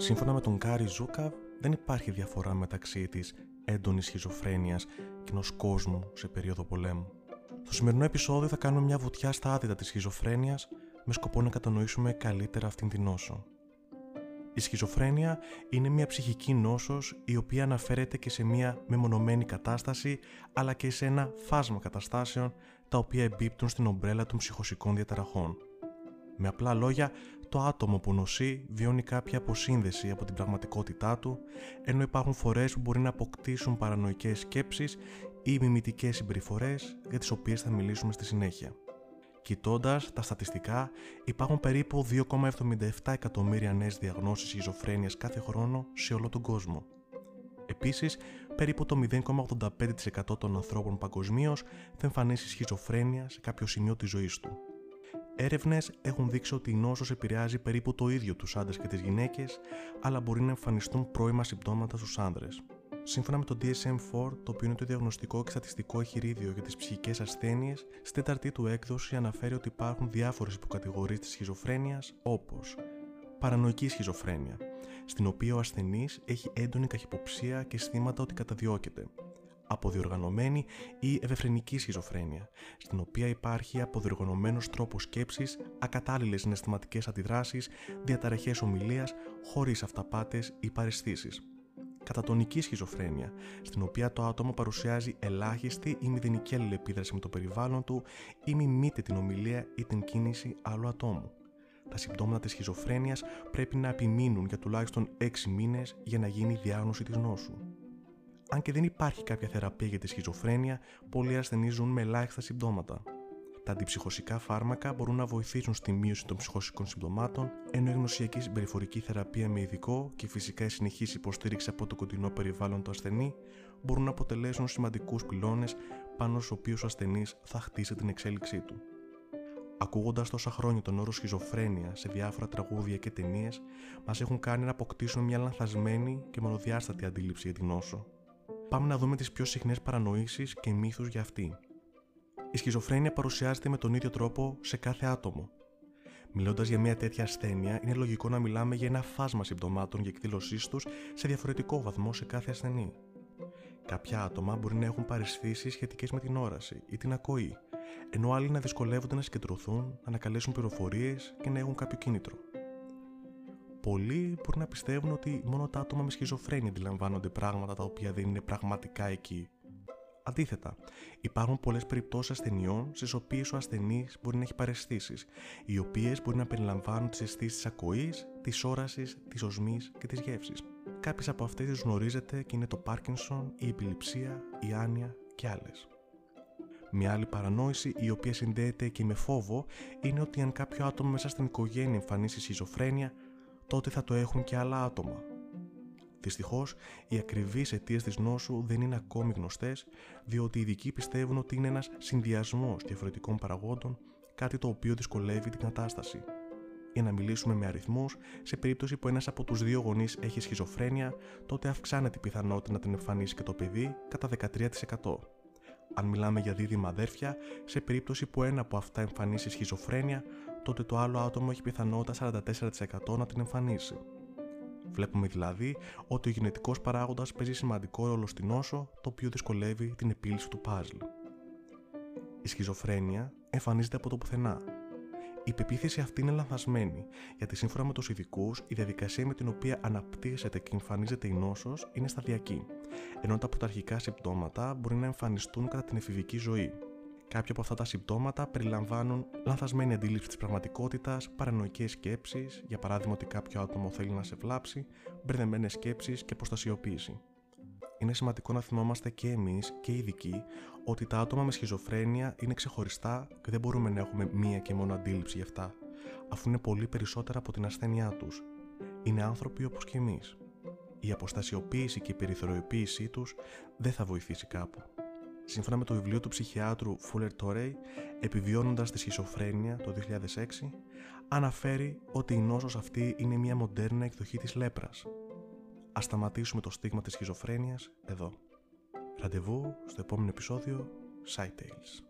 Σύμφωνα με τον Γκάρι Ζούκαβ, δεν υπάρχει διαφορά μεταξύ της έντονης σχιζοφρένειας και ενός κόσμου σε περίοδο πολέμου. Στο σημερινό επεισόδιο θα κάνουμε μια βουτιά στα άδυτα της σχιζοφρένειας με σκοπό να κατανοήσουμε καλύτερα αυτήν την νόσο. Η σχιζοφρένεια είναι μια ψυχική νόσος η οποία αναφέρεται και σε μια μεμονωμένη κατάσταση αλλά και σε ένα φάσμα καταστάσεων τα οποία εμπίπτουν στην ομπρέλα των ψυχοσικών διαταραχών. Με απλά λόγια, το άτομο που νοσεί βιώνει κάποια αποσύνδεση από την πραγματικότητά του, ενώ υπάρχουν φορές που μπορεί να αποκτήσουν παρανοϊκές σκέψεις ή μιμητικές συμπεριφορές για τις οποίες θα μιλήσουμε στη συνέχεια. Κοιτώντας τα στατιστικά, υπάρχουν περίπου 2,77 εκατομμύρια νέες διαγνώσεις σχιζοφρένειας κάθε χρόνο σε όλο τον κόσμο. Επίσης, περίπου το 0,85% των ανθρώπων παγκοσμίως θα εμφανίσει σχιζοφρένεια σε κάποιο σημείο της ζωής του. Έρευνες έχουν δείξει ότι η νόσος επηρεάζει περίπου το ίδιο τους άντρες και τις γυναίκες, αλλά μπορεί να εμφανιστούν πρώιμα συμπτώματα στους άνδρες. Σύμφωνα με το DSM-4, το οποίο είναι το διαγνωστικό και στατιστικό εχειρίδιο για τις ψυχικές ασθένειες, στη τέταρτη του έκδοση αναφέρει ότι υπάρχουν διάφορες υποκατηγορίες της σχιζοφρένειας, όπως παρανοϊκή σχιζοφρένεια, στην οποία ο ασθενής έχει έντονη καχυποψία και αισθήματα ότι καταδιώκεται. Αποδιοργανωμένη ή ευεφρενική σχιζοφρένεια, στην οποία υπάρχει αποδιοργανωμένο τρόπος σκέψης, ακατάλληλες συναισθηματικές αντιδράσεις, διαταραχές ομιλίας, χωρίς αυταπάτες ή παρεσθήσεις κατατονική σχιζοφρένεια, στην οποία το άτομο παρουσιάζει ελάχιστη ή μηδενική αλληλεπίδραση με το περιβάλλον του ή μιμείται την ομιλία ή την κίνηση άλλου ατόμου. Τα συμπτώματα της σχιζοφρένειας πρέπει να επιμείνουν για τουλάχιστον 6 μήνες για να γίνει η διάγνωση της νόσου. Αν και δεν υπάρχει κάποια θεραπεία για τη σχιζοφρένεια, πολλοί ασθενείς ζουν με ελάχιστα συμπτώματα. Τα αντιψυχωσικά φάρμακα μπορούν να βοηθήσουν στη μείωση των ψυχοσικών συμπτωμάτων, ενώ η γνωσιακή συμπεριφορική θεραπεία με ειδικό και φυσικά η συνεχής υποστήριξη από το κοντινό περιβάλλον του ασθενή μπορούν να αποτελέσουν σημαντικούς πυλώνες πάνω στους οποίους ο ασθενής θα χτίσει την εξέλιξή του. Ακούγοντας τόσα χρόνια τον όρο σχιζοφρένεια σε διάφορα τραγούδια και ταινίες, μας έχουν κάνει να αποκτήσουμε μια λανθασμένη και μονοδιάστατη αντίληψη για την νόσο. Πάμε να δούμε τις πιο συχνές παρανοήσεις και μύθους για αυτή. Η σχιζοφρένεια παρουσιάζεται με τον ίδιο τρόπο σε κάθε άτομο. Μιλώντας για μια τέτοια ασθένεια, είναι λογικό να μιλάμε για ένα φάσμα συμπτωμάτων για εκδήλωσής τους σε διαφορετικό βαθμό σε κάθε ασθενή. Κάποια άτομα μπορεί να έχουν παρεσθήσει σχετικές με την όραση ή την ακοή, ενώ άλλοι να δυσκολεύονται να συγκεντρωθούν, να ανακαλέσουν πληροφορίες και να έχουν κάποιο κίνητρο. Πολλοί μπορεί να πιστεύουν ότι μόνο τα άτομα με σχιζοφρένεια αντιλαμβάνονται πράγματα τα οποία δεν είναι πραγματικά εκεί Αντίθετα, υπάρχουν πολλές περιπτώσεις ασθενειών στις οποίες ο ασθενής μπορεί να έχει παρεσθήσεις, οι οποίες μπορεί να περιλαμβάνουν τι αισθήσεις της ακοής, της όρασης, της οσμής και της γεύσης. Κάποιες από αυτές τις γνωρίζετε και είναι το Πάρκινσον, η επιληψία, η άνοια και άλλες. Μια άλλη παρανόηση, η οποία συνδέεται και με φόβο, είναι ότι αν κάποιο άτομο μέσα στην οικογένεια εμφανίσει σχιζοφρένεια, τότε θα το έχουν και άλλα άτομα, Δυστυχώς, οι ακριβείς αιτίες της νόσου δεν είναι ακόμη γνωστές, διότι οι ειδικοί πιστεύουν ότι είναι ένας συνδυασμός διαφορετικών παραγόντων, κάτι το οποίο δυσκολεύει την κατάσταση. Για να μιλήσουμε με αριθμούς, σε περίπτωση που ένας από τους δύο γονείς έχει σχιζοφρένεια, τότε αυξάνεται η πιθανότητα να την εμφανίσει και το παιδί κατά 13%. Αν μιλάμε για δίδυμα αδέρφια, σε περίπτωση που ένα από αυτά εμφανίσει σχιζοφρένεια, τότε το άλλο άτομο έχει πιθανότητα 44% να την εμφανίσει. Βλέπουμε δηλαδή ότι ο γενετικός παράγοντας παίζει σημαντικό ρόλο στην νόσο, το οποίο δυσκολεύει την επίλυση του παζλ. Η σχιζοφρένεια εμφανίζεται από το πουθενά. Η πεποίθηση αυτή είναι λανθασμένη, γιατί σύμφωνα με τους ειδικούς, η διαδικασία με την οποία αναπτύσσεται και εμφανίζεται η νόσος είναι σταδιακή, ενώ τα πρωταρχικά συμπτώματα μπορεί να εμφανιστούν κατά την εφηβική ζωή. Κάποια από αυτά τα συμπτώματα περιλαμβάνουν λανθασμένη αντίληψη της πραγματικότητας, παρανοϊκές σκέψεις, για παράδειγμα ότι κάποιο άτομο θέλει να σε βλάψει, μπερδεμένες σκέψεις και προστασιοποίηση. Είναι σημαντικό να θυμόμαστε και εμείς και οι ειδικοί ότι τα άτομα με σχιζοφρένεια είναι ξεχωριστά και δεν μπορούμε να έχουμε μία και μόνο αντίληψη γι' αυτά, αφού είναι πολύ περισσότερα από την ασθένειά τους. Είναι άνθρωποι όπως και εμείς. Η αποστασιοποίηση και η περιθωριοποίησή τους δεν θα βοηθήσει κάπου. Σύμφωνα με το βιβλίο του ψυχιάτρου Φούλερ Τόρεϊ, επιβιώνοντας τη σχισοφρένεια το 2006, αναφέρει ότι η νόσος αυτή είναι μια μοντέρνα εκδοχή της λέπρας. Ας σταματήσουμε το στίγμα της σχιζοφρένειας εδώ. Ραντεβού στο επόμενο επεισόδιο Side Tales.